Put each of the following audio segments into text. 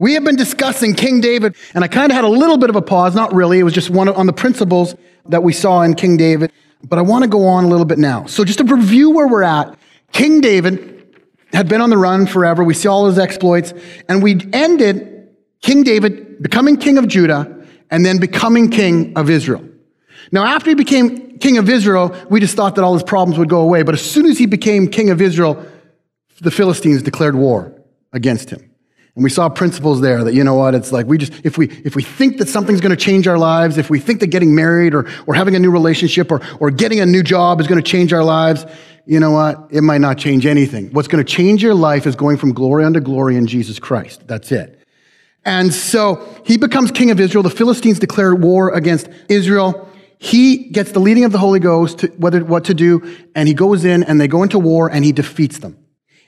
We have been discussing King David, and I kind of had a little bit of a pause, not really. It was just one on the principles that we saw in King David, but I want to go on a little bit now. So, just to review where we're at, King David had been on the run forever. We see all his exploits, and we ended King David becoming king of Judah and then becoming king of Israel. Now, after he became king of Israel, we just thought that all his problems would go away. But as soon as he became king of Israel, the Philistines declared war against him. And we saw principles there that, you know what, it's like we just, if we, if we think that something's going to change our lives, if we think that getting married or, or having a new relationship or, or getting a new job is going to change our lives, you know what, it might not change anything. What's going to change your life is going from glory unto glory in Jesus Christ. That's it. And so he becomes king of Israel. The Philistines declare war against Israel. He gets the leading of the Holy Ghost to whether what to do, and he goes in and they go into war and he defeats them.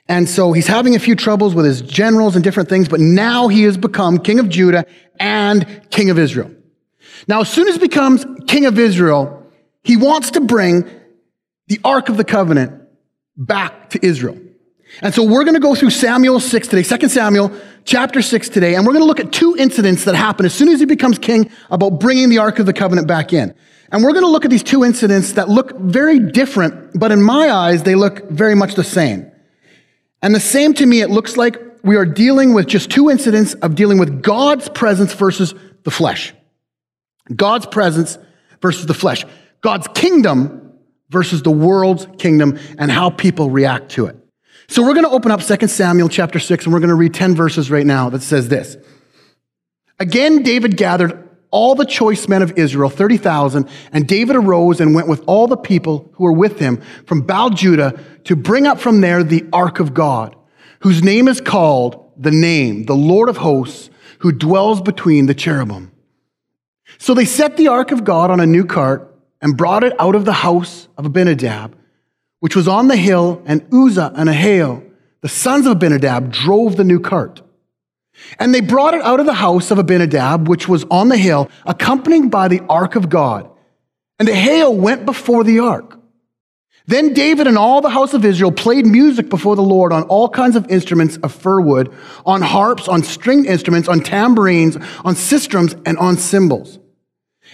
And so he's having a few troubles with his generals and different things, but now he has become king of Judah and king of Israel. Now, as soon as he becomes king of Israel, he wants to bring the Ark of the Covenant back to Israel. And so we're going to go through Samuel 6 today, 2 Samuel chapter 6 today, and we're going to look at two incidents that happen as soon as he becomes king about bringing the Ark of the Covenant back in. And we're going to look at these two incidents that look very different, but in my eyes, they look very much the same. And the same to me, it looks like we are dealing with just two incidents of dealing with God's presence versus the flesh. God's presence versus the flesh. God's kingdom versus the world's kingdom and how people react to it. So we're going to open up 2 Samuel chapter 6 and we're going to read 10 verses right now that says this. Again, David gathered all the choice men of Israel, 30,000, and David arose and went with all the people who were with him from Baal Judah to bring up from there the ark of God, whose name is called the name, the Lord of hosts, who dwells between the cherubim. So they set the ark of God on a new cart and brought it out of the house of Abinadab, which was on the hill, and Uzzah and Ahio, the sons of Abinadab, drove the new cart. And they brought it out of the house of Abinadab, which was on the hill, accompanied by the ark of God. And Ahio went before the ark. Then David and all the house of Israel played music before the Lord on all kinds of instruments of fir wood, on harps, on stringed instruments, on tambourines, on sistrums, and on cymbals.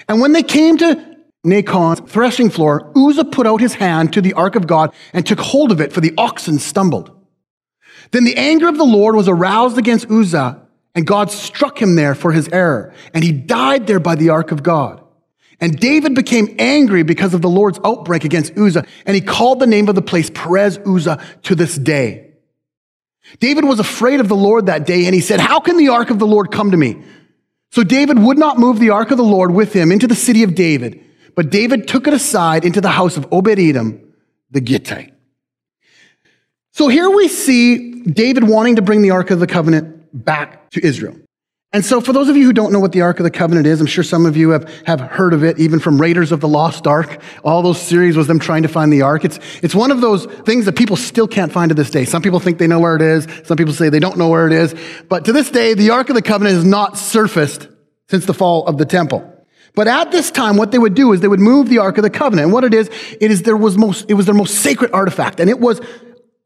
And when they came to Nacon's threshing floor, Uzzah put out his hand to the ark of God and took hold of it, for the oxen stumbled. Then the anger of the Lord was aroused against Uzzah, and God struck him there for his error, and he died there by the ark of God. And David became angry because of the Lord's outbreak against Uzzah, and he called the name of the place Perez Uzzah to this day. David was afraid of the Lord that day, and he said, How can the ark of the Lord come to me? So David would not move the ark of the Lord with him into the city of David, but David took it aside into the house of Obed Edom the Gittite. So here we see David wanting to bring the Ark of the Covenant back to Israel. And so, for those of you who don't know what the Ark of the Covenant is, I'm sure some of you have, have heard of it, even from Raiders of the Lost Ark. All those series was them trying to find the Ark. It's, it's one of those things that people still can't find to this day. Some people think they know where it is. Some people say they don't know where it is. But to this day, the Ark of the Covenant has not surfaced since the fall of the temple. But at this time, what they would do is they would move the Ark of the Covenant. And what it is, it is there was most, it was their most sacred artifact. And it was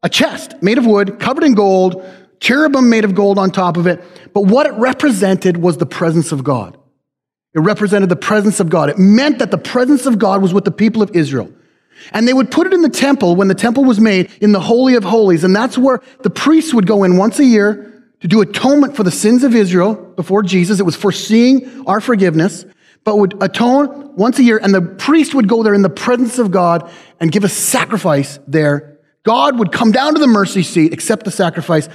a chest made of wood, covered in gold, cherubim made of gold on top of it. But what it represented was the presence of God. It represented the presence of God. It meant that the presence of God was with the people of Israel. And they would put it in the temple when the temple was made in the Holy of Holies. And that's where the priests would go in once a year to do atonement for the sins of Israel before Jesus. It was foreseeing our forgiveness, but would atone once a year. And the priest would go there in the presence of God and give a sacrifice there God would come down to the mercy seat, accept the sacrifice,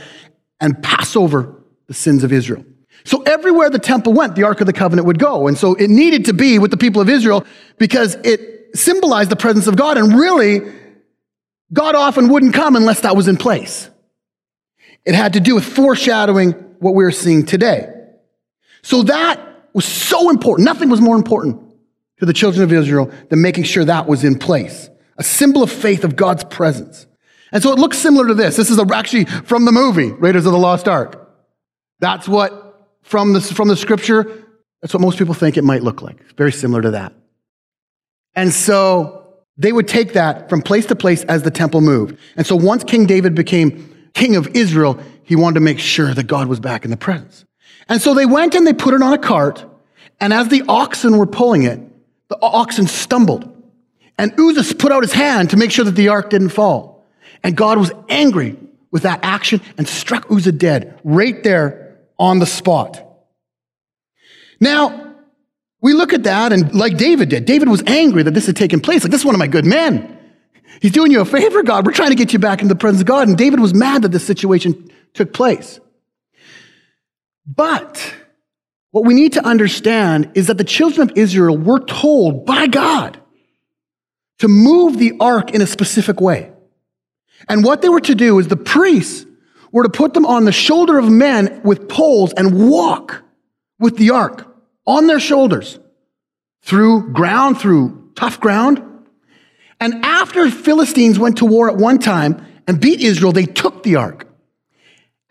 and pass over the sins of Israel. So everywhere the temple went, the Ark of the Covenant would go. And so it needed to be with the people of Israel because it symbolized the presence of God. And really, God often wouldn't come unless that was in place. It had to do with foreshadowing what we're seeing today. So that was so important. Nothing was more important to the children of Israel than making sure that was in place. A symbol of faith of God's presence. And so it looks similar to this. This is actually from the movie, Raiders of the Lost Ark. That's what, from the, from the scripture, that's what most people think it might look like. It's very similar to that. And so they would take that from place to place as the temple moved. And so once King David became king of Israel, he wanted to make sure that God was back in the presence. And so they went and they put it on a cart. And as the oxen were pulling it, the oxen stumbled. And Uzzah put out his hand to make sure that the ark didn't fall. And God was angry with that action and struck Uzzah dead right there on the spot. Now, we look at that and like David did, David was angry that this had taken place. Like, this is one of my good men. He's doing you a favor, God. We're trying to get you back into the presence of God. And David was mad that this situation took place. But what we need to understand is that the children of Israel were told by God to move the ark in a specific way. And what they were to do is the priests were to put them on the shoulder of men with poles and walk with the ark on their shoulders through ground, through tough ground. And after Philistines went to war at one time and beat Israel, they took the ark.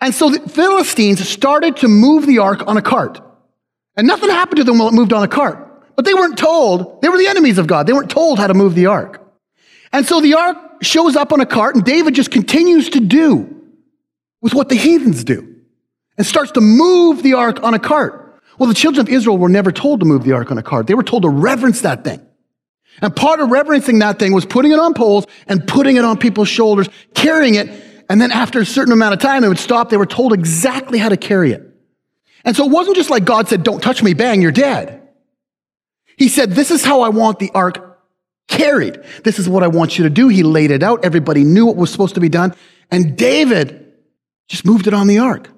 And so the Philistines started to move the ark on a cart. And nothing happened to them while it moved on a cart. But they weren't told, they were the enemies of God. They weren't told how to move the ark. And so the ark shows up on a cart, and David just continues to do with what the heathens do and starts to move the ark on a cart. Well, the children of Israel were never told to move the ark on a cart. They were told to reverence that thing. And part of reverencing that thing was putting it on poles and putting it on people's shoulders, carrying it. And then after a certain amount of time, they would stop. They were told exactly how to carry it. And so it wasn't just like God said, don't touch me, bang, you're dead. He said, this is how I want the ark carried. This is what I want you to do. He laid it out. Everybody knew what was supposed to be done. And David just moved it on the ark.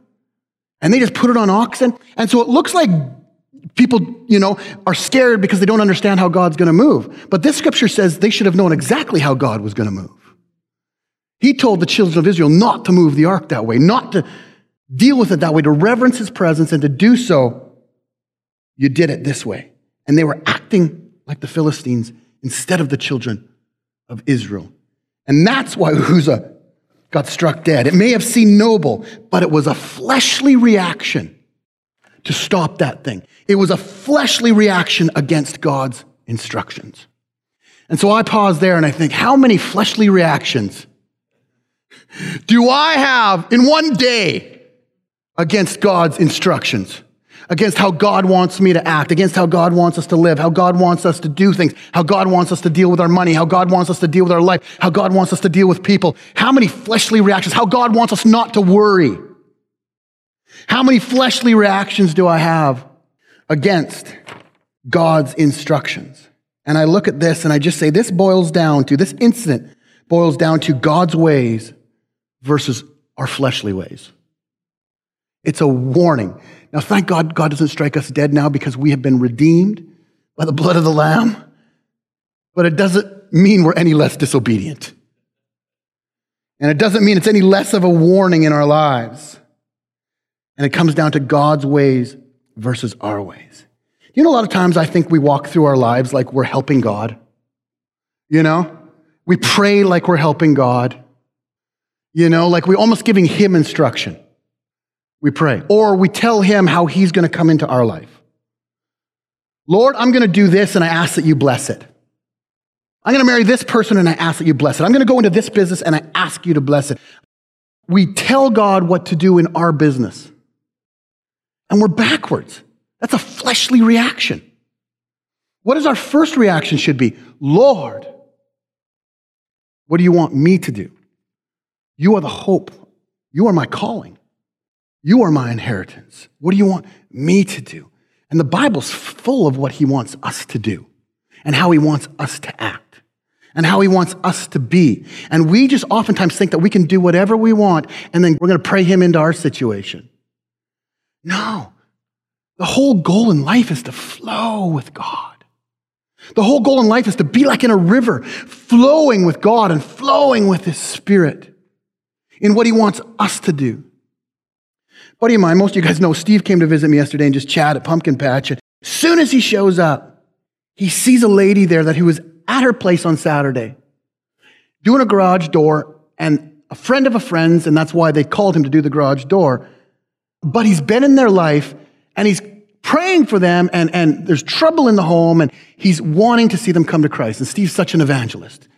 And they just put it on oxen. And so it looks like people, you know, are scared because they don't understand how God's going to move. But this scripture says they should have known exactly how God was going to move. He told the children of Israel not to move the ark that way, not to deal with it that way, to reverence his presence, and to do so, you did it this way. And they were acting like the Philistines instead of the children of Israel. And that's why Uzzah got struck dead. It may have seemed noble, but it was a fleshly reaction to stop that thing. It was a fleshly reaction against God's instructions. And so I pause there and I think, how many fleshly reactions do I have in one day against God's instructions? Against how God wants me to act, against how God wants us to live, how God wants us to do things, how God wants us to deal with our money, how God wants us to deal with our life, how God wants us to deal with people. How many fleshly reactions, how God wants us not to worry. How many fleshly reactions do I have against God's instructions? And I look at this and I just say, this boils down to, this incident boils down to God's ways versus our fleshly ways. It's a warning. Now, thank God, God doesn't strike us dead now because we have been redeemed by the blood of the Lamb, but it doesn't mean we're any less disobedient. And it doesn't mean it's any less of a warning in our lives. And it comes down to God's ways versus our ways. You know, a lot of times I think we walk through our lives like we're helping God. You know, we pray like we're helping God. You know, like we're almost giving Him instruction we pray. Or we tell him how he's going to come into our life. Lord, I'm going to do this and I ask that you bless it. I'm going to marry this person and I ask that you bless it. I'm going to go into this business and I ask you to bless it. We tell God what to do in our business. And we're backwards. That's a fleshly reaction. What is our first reaction should be? Lord, what do you want me to do? You are the hope. You are my calling. You are my inheritance. What do you want me to do? And the Bible's full of what he wants us to do and how he wants us to act and how he wants us to be. And we just oftentimes think that we can do whatever we want and then we're going to pray him into our situation. No. The whole goal in life is to flow with God. The whole goal in life is to be like in a river, flowing with God and flowing with his spirit in what he wants us to do buddy of mine, most of you guys know, Steve came to visit me yesterday and just chat at Pumpkin Patch. And as soon as he shows up, he sees a lady there that he was at her place on Saturday doing a garage door and a friend of a friend's, and that's why they called him to do the garage door. But he's been in their life and he's praying for them, and, and there's trouble in the home, and he's wanting to see them come to Christ. And Steve's such an evangelist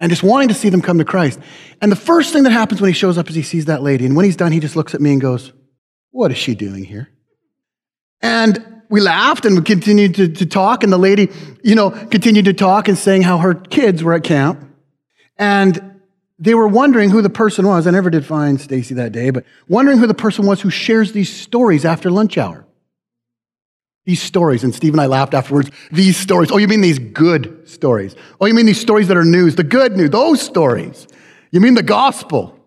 and just wanting to see them come to Christ. And the first thing that happens when he shows up is he sees that lady. And when he's done, he just looks at me and goes, what is she doing here? And we laughed and we continued to, to talk. And the lady, you know, continued to talk and saying how her kids were at camp. And they were wondering who the person was. I never did find Stacy that day, but wondering who the person was who shares these stories after lunch hour. These stories. And Steve and I laughed afterwards. These stories. Oh, you mean these good stories? Oh, you mean these stories that are news, the good news, those stories. You mean the gospel.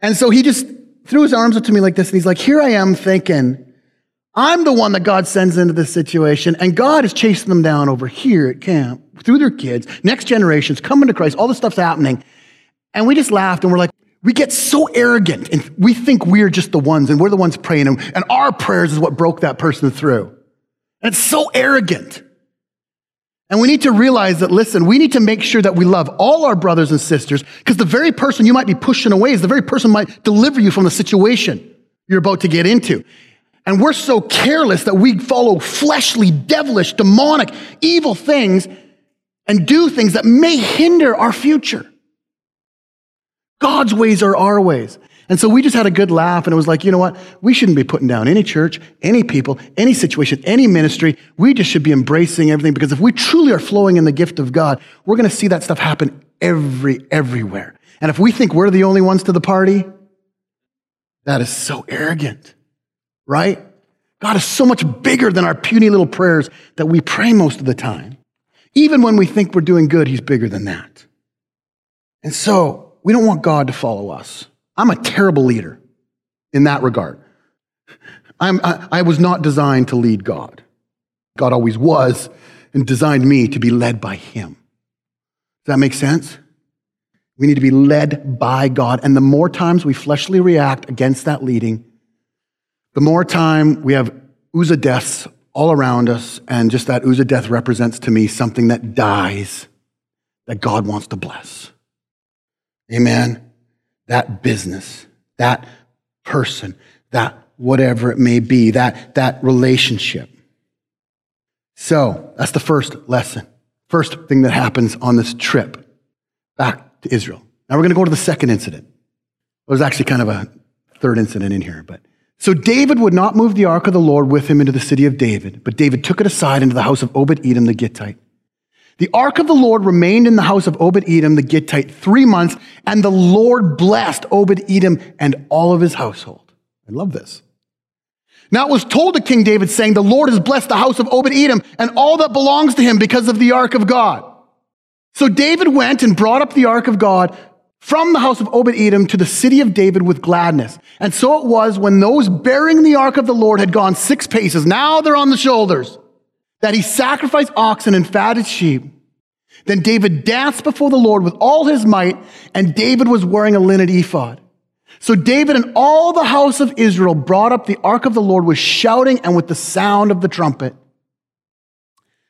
And so he just threw his arms up to me like this, and he's like, Here I am thinking, I'm the one that God sends into this situation, and God is chasing them down over here at camp through their kids, next generations, coming to Christ, all this stuff's happening. And we just laughed and we're like, we get so arrogant and we think we're just the ones and we're the ones praying and, our prayers is what broke that person through. And it's so arrogant. And we need to realize that, listen, we need to make sure that we love all our brothers and sisters because the very person you might be pushing away is the very person might deliver you from the situation you're about to get into. And we're so careless that we follow fleshly, devilish, demonic, evil things and do things that may hinder our future. God's ways are our ways. And so we just had a good laugh and it was like, you know what? We shouldn't be putting down any church, any people, any situation, any ministry. We just should be embracing everything because if we truly are flowing in the gift of God, we're going to see that stuff happen every, everywhere. And if we think we're the only ones to the party, that is so arrogant, right? God is so much bigger than our puny little prayers that we pray most of the time. Even when we think we're doing good, He's bigger than that. And so we don't want God to follow us. I'm a terrible leader in that regard. I'm, I, I was not designed to lead God. God always was and designed me to be led by Him. Does that make sense? We need to be led by God. And the more times we fleshly react against that leading, the more time we have Uzzah deaths all around us, and just that Uzzah death represents to me something that dies that God wants to bless. Amen. That business, that person, that whatever it may be, that, that relationship. So that's the first lesson. First thing that happens on this trip back to Israel. Now we're going to go to the second incident. There's actually kind of a third incident in here, but so David would not move the ark of the Lord with him into the city of David, but David took it aside into the house of Obed Edom the Gittite. The ark of the Lord remained in the house of Obed Edom the Gittite three months, and the Lord blessed Obed Edom and all of his household. I love this. Now it was told to King David, saying, The Lord has blessed the house of Obed Edom and all that belongs to him because of the ark of God. So David went and brought up the ark of God from the house of Obed Edom to the city of David with gladness. And so it was when those bearing the ark of the Lord had gone six paces, now they're on the shoulders that he sacrificed oxen and fatted sheep. Then David danced before the Lord with all his might, and David was wearing a linen ephod. So David and all the house of Israel brought up the ark of the Lord with shouting and with the sound of the trumpet.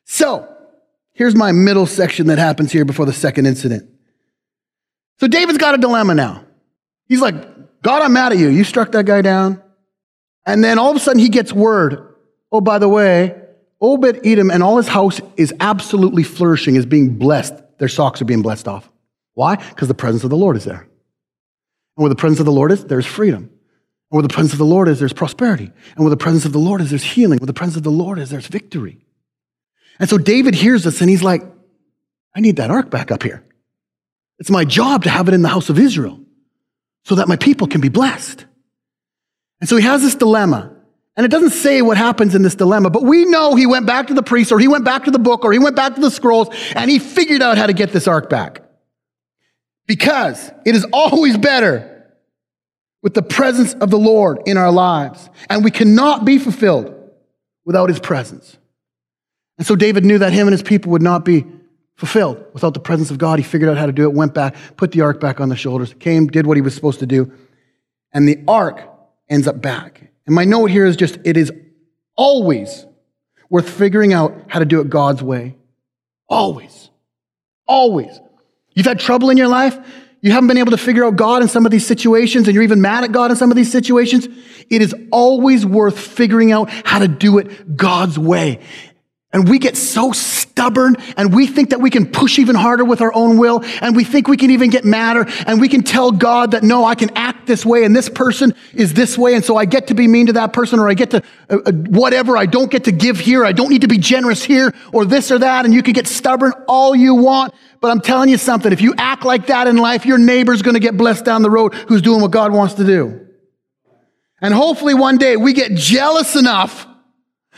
So, here's my middle section that happens here before the second incident. So David's got a dilemma now. He's like, God, I'm mad at you. You struck that guy down. And then all of a sudden he gets word. Oh, by the way, Obed Edom and all his house is absolutely flourishing, is being blessed. Their socks are being blessed off. Why? Because the presence of the Lord is there. And where the presence of the Lord is, there's freedom. And where the presence of the Lord is, there's prosperity. And where the presence of the Lord is, there's healing. Where the presence of the Lord is, there's victory. And so David hears this and he's like, I need that ark back up here. It's my job to have it in the house of Israel so that my people can be blessed. And so he has this dilemma. And it doesn't say what happens in this dilemma, but we know he went back to the priest or he went back to the book or he went back to the scrolls and he figured out how to get this ark back. Because it is always better with the presence of the Lord in our lives. And we cannot be fulfilled without his presence. And so David knew that him and his people would not be fulfilled without the presence of God. He figured out how to do it, went back, put the ark back on the shoulders, came, did what he was supposed to do. And the ark ends up back. And my note here is just it is always worth figuring out how to do it God's way. Always. Always. You've had trouble in your life. You haven't been able to figure out God in some of these situations, and you're even mad at God in some of these situations. It is always worth figuring out how to do it God's way. And we get so stubborn and we think that we can push even harder with our own will and we think we can even get madder and we can tell God that no, I can act this way and this person is this way and so I get to be mean to that person or I get to uh, uh, whatever, I don't get to give here, I don't need to be generous here or this or that and you can get stubborn all you want. But I'm telling you something, if you act like that in life, your neighbor's going to get blessed down the road who's doing what God wants to do. And hopefully one day we get jealous enough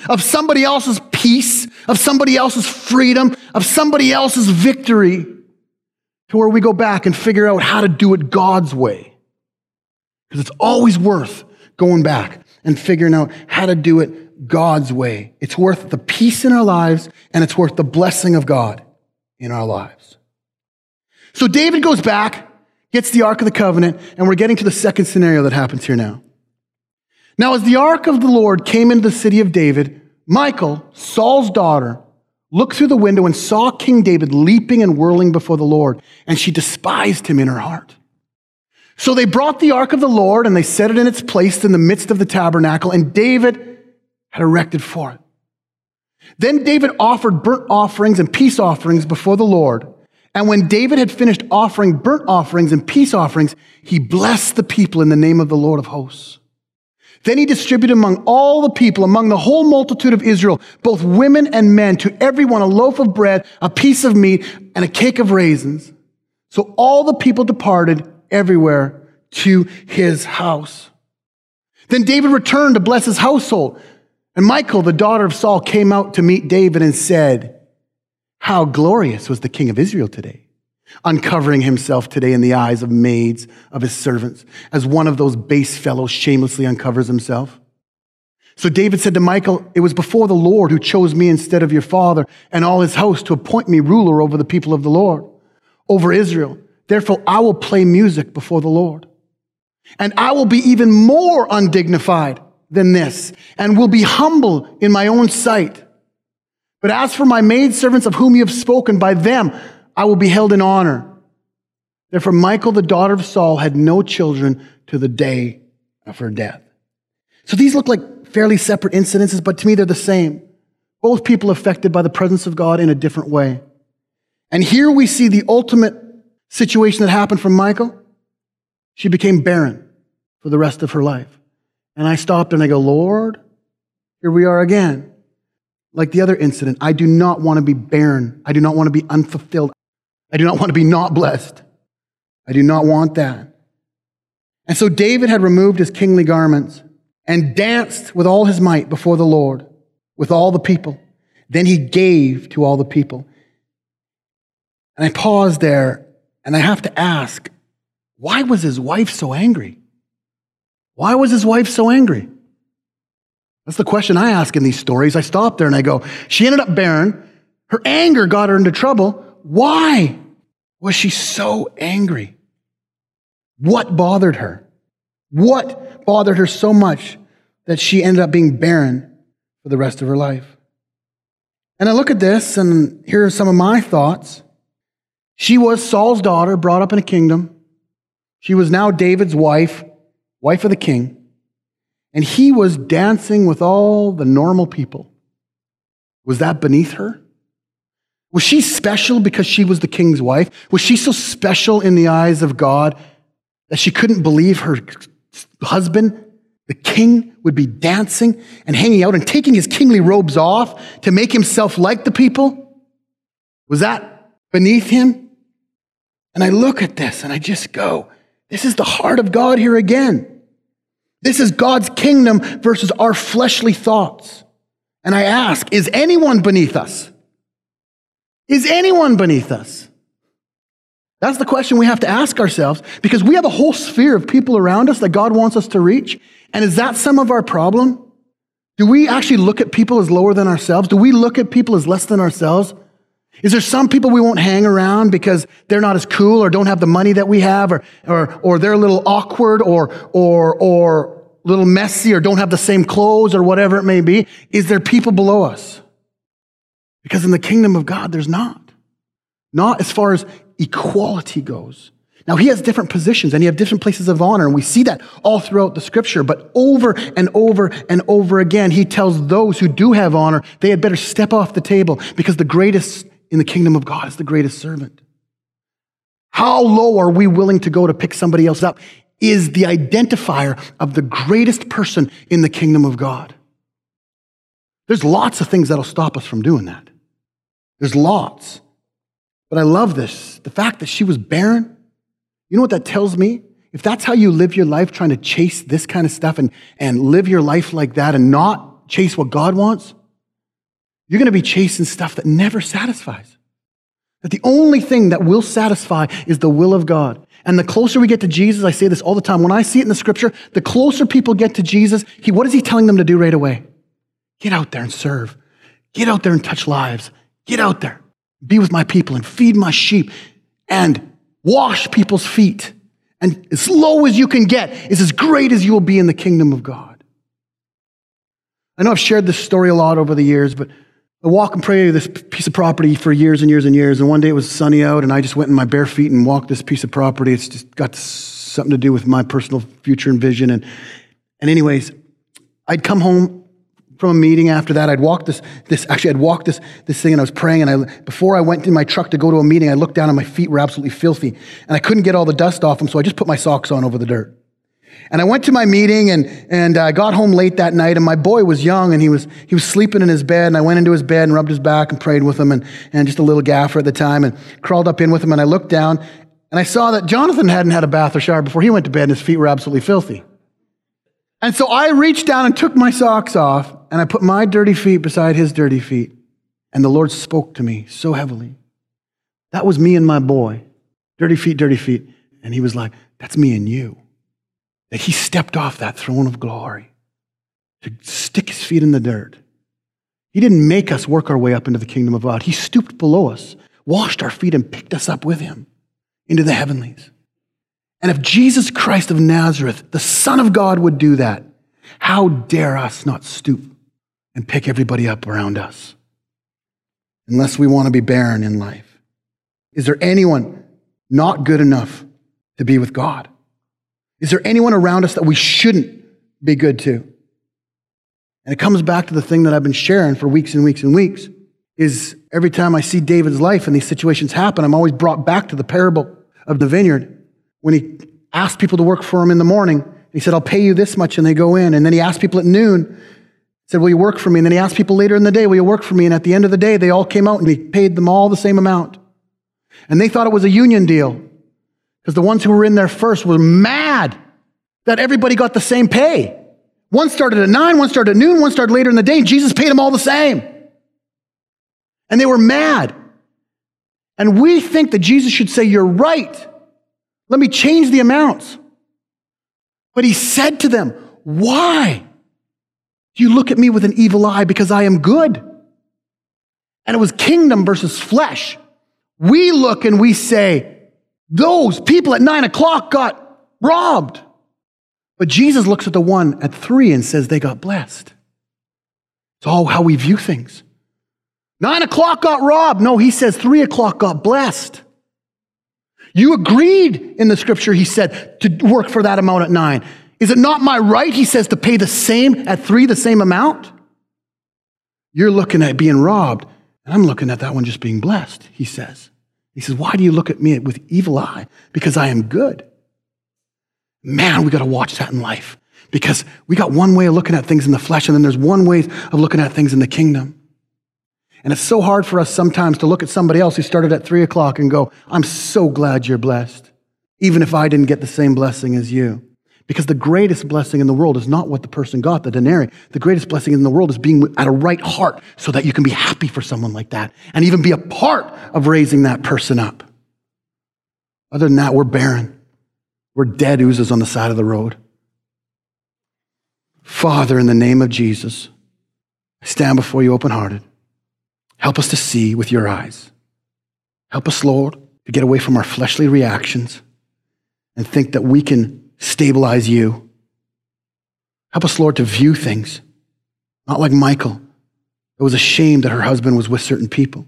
of somebody else's peace, of somebody else's freedom, of somebody else's victory, to where we go back and figure out how to do it God's way. Because it's always worth going back and figuring out how to do it God's way. It's worth the peace in our lives and it's worth the blessing of God in our lives. So David goes back, gets the Ark of the Covenant, and we're getting to the second scenario that happens here now. Now, as the ark of the Lord came into the city of David, Michal, Saul's daughter, looked through the window and saw King David leaping and whirling before the Lord, and she despised him in her heart. So they brought the ark of the Lord and they set it in its place in the midst of the tabernacle, and David had erected for it. Then David offered burnt offerings and peace offerings before the Lord. And when David had finished offering burnt offerings and peace offerings, he blessed the people in the name of the Lord of hosts. Then he distributed among all the people, among the whole multitude of Israel, both women and men, to everyone a loaf of bread, a piece of meat, and a cake of raisins. So all the people departed everywhere to his house. Then David returned to bless his household. And Michal, the daughter of Saul, came out to meet David and said, How glorious was the king of Israel today uncovering himself today in the eyes of maids of his servants, as one of those base fellows shamelessly uncovers himself. So David said to Michal, It was before the Lord who chose me instead of your father and all his house to appoint me ruler over the people of the Lord, over Israel. Therefore, I will play music before the Lord. And I will be even more undignified than this, and will be humble in my own sight. But as for my maidservants of whom you have spoken, by them I will be held in honor. Therefore, Michal, the daughter of Saul, had no children to the day of her death. So these look like fairly separate incidences, but to me they're the same. Both people affected by the presence of God in a different way. And here we see the ultimate situation that happened for Michal. She became barren for the rest of her life. And I stopped and I go, Lord, here we are again. Like the other incident, I do not want to be barren. I do not want to be unfulfilled. I do not want to be not blessed. I do not want that. And so David had removed his kingly garments and danced with all his might before the Lord, with all the people. Then he gave to all the people. And I pause there and I have to ask, why was his wife so angry? Why was his wife so angry? That's the question I ask in these stories. I stop there and I go, she ended up barren. Her anger got her into trouble. Why was she so angry? What bothered her? What bothered her so much that she ended up being barren for the rest of her life? And I look at this, and here are some of my thoughts. She was Saul's daughter, brought up in a kingdom. She was now David's wife, wife of the king. And he was dancing with all the normal people. Was that beneath her? Was she special because she was the king's wife? Was she so special in the eyes of God that she couldn't believe her husband, the king, would be dancing and hanging out and taking his kingly robes off to make himself like the people? Was that beneath him? And I look at this and I just go, this is the heart of God here again. This is God's kingdom versus our fleshly thoughts. And I ask, is anyone beneath us? Is anyone beneath us? That's the question we have to ask ourselves because we have a whole sphere of people around us that God wants us to reach. And is that some of our problem? Do we actually look at people as lower than ourselves? Do we look at people as less than ourselves? Is there some people we won't hang around because they're not as cool or don't have the money that we have or, or, or they're a little awkward or, or, or a little messy or don't have the same clothes or whatever it may be? Is there people below us? Because in the kingdom of God, there's not. Not as far as equality goes. Now, he has different positions and he has different places of honor, and we see that all throughout the scripture. But over and over and over again, he tells those who do have honor they had better step off the table because the greatest in the kingdom of God is the greatest servant. How low are we willing to go to pick somebody else up is the identifier of the greatest person in the kingdom of God. There's lots of things that'll stop us from doing that. There's lots. But I love this. The fact that she was barren, you know what that tells me? If that's how you live your life, trying to chase this kind of stuff and, and live your life like that and not chase what God wants, you're going to be chasing stuff that never satisfies. That the only thing that will satisfy is the will of God. And the closer we get to Jesus, I say this all the time, when I see it in the scripture, the closer people get to Jesus, he, what is he telling them to do right away? Get out there and serve. Get out there and touch lives. Get out there. Be with my people and feed my sheep and wash people's feet. And as low as you can get is as great as you will be in the kingdom of God. I know I've shared this story a lot over the years, but I walk and pray this piece of property for years and years and years. And one day it was sunny out, and I just went in my bare feet and walked this piece of property. It's just got something to do with my personal future and vision. And, and anyways, I'd come home from a meeting after that. I'd walk this, this actually, I'd walk this, this thing and I was praying. And I, before I went in my truck to go to a meeting, I looked down and my feet were absolutely filthy. And I couldn't get all the dust off them, so I just put my socks on over the dirt. And I went to my meeting and, and I got home late that night and my boy was young and he was, he was sleeping in his bed and I went into his bed and rubbed his back and prayed with him and, and just a little gaffer at the time and crawled up in with him and I looked down and I saw that Jonathan hadn't had a bath or shower before he went to bed and his feet were absolutely filthy. And so I reached down and took my socks off and I put my dirty feet beside his dirty feet. And the Lord spoke to me so heavily. That was me and my boy. Dirty feet, dirty feet. And he was like, That's me and you that he stepped off that throne of glory to stick his feet in the dirt. He didn't make us work our way up into the kingdom of God. He stooped below us, washed our feet, and picked us up with him into the heavenlies. And if Jesus Christ of Nazareth, the Son of God, would do that, how dare us not stoop and pick everybody up around us? Unless we want to be barren in life. Is there anyone not good enough to be with God? Is there anyone around us that we shouldn't be good to? And it comes back to the thing that I've been sharing for weeks and weeks and weeks is every time I see David's life and these situations happen, I'm always brought back to the parable of the vineyard when he asked people to work for him in the morning. He said, I'll pay you this much, and they go in. And then he asked people at noon, said, Will you work for me? And then he asked people later in the day, Will you work for me? And at the end of the day, they all came out and he paid them all the same amount. And they thought it was a union deal. Because the ones who were in there first were mad that everybody got the same pay. One started at nine, one started at noon, one started later in the day, and Jesus paid them all the same. And they were mad. And we think that Jesus should say, You're right. Let me change the amounts. But he said to them, Why you look at me with an evil eye because I am good? And it was kingdom versus flesh. We look and we say, those people at nine o'clock got robbed. But Jesus looks at the one at three and says they got blessed. It's all how we view things. Nine o'clock got robbed. No, he says three o'clock got blessed. You agreed in the scripture, he said, to work for that amount at nine. Is it not my right, he says, to pay the same at three, the same amount? You're looking at being robbed, and I'm looking at that one just being blessed, he says. He says, Why do you look at me with evil eye? Because I am good. Man, we got to watch that in life because we got one way of looking at things in the flesh, and then there's one way of looking at things in the kingdom. And it's so hard for us sometimes to look at somebody else who started at three o'clock and go, I'm so glad you're blessed, even if I didn't get the same blessing as you. Because the greatest blessing in the world is not what the person got, the denarii. The greatest blessing in the world is being at a right heart so that you can be happy for someone like that and even be a part of raising that person up. Other than that, we're barren. We're dead Uzzahs on the side of the road. Father, in the name of Jesus, I stand before you open hearted. Help us to see with your eyes. Help us, Lord, to get away from our fleshly reactions and think that we can stabilize you. Help us, Lord, to view things, not like Michal, It was ashamed that her husband was with certain people,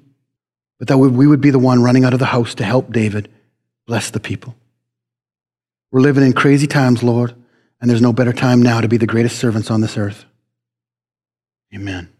but that we would be the one running out of the house to help David bless the people. We're living in crazy times, Lord, and there's no better time now to be the greatest servants on this earth. Amen.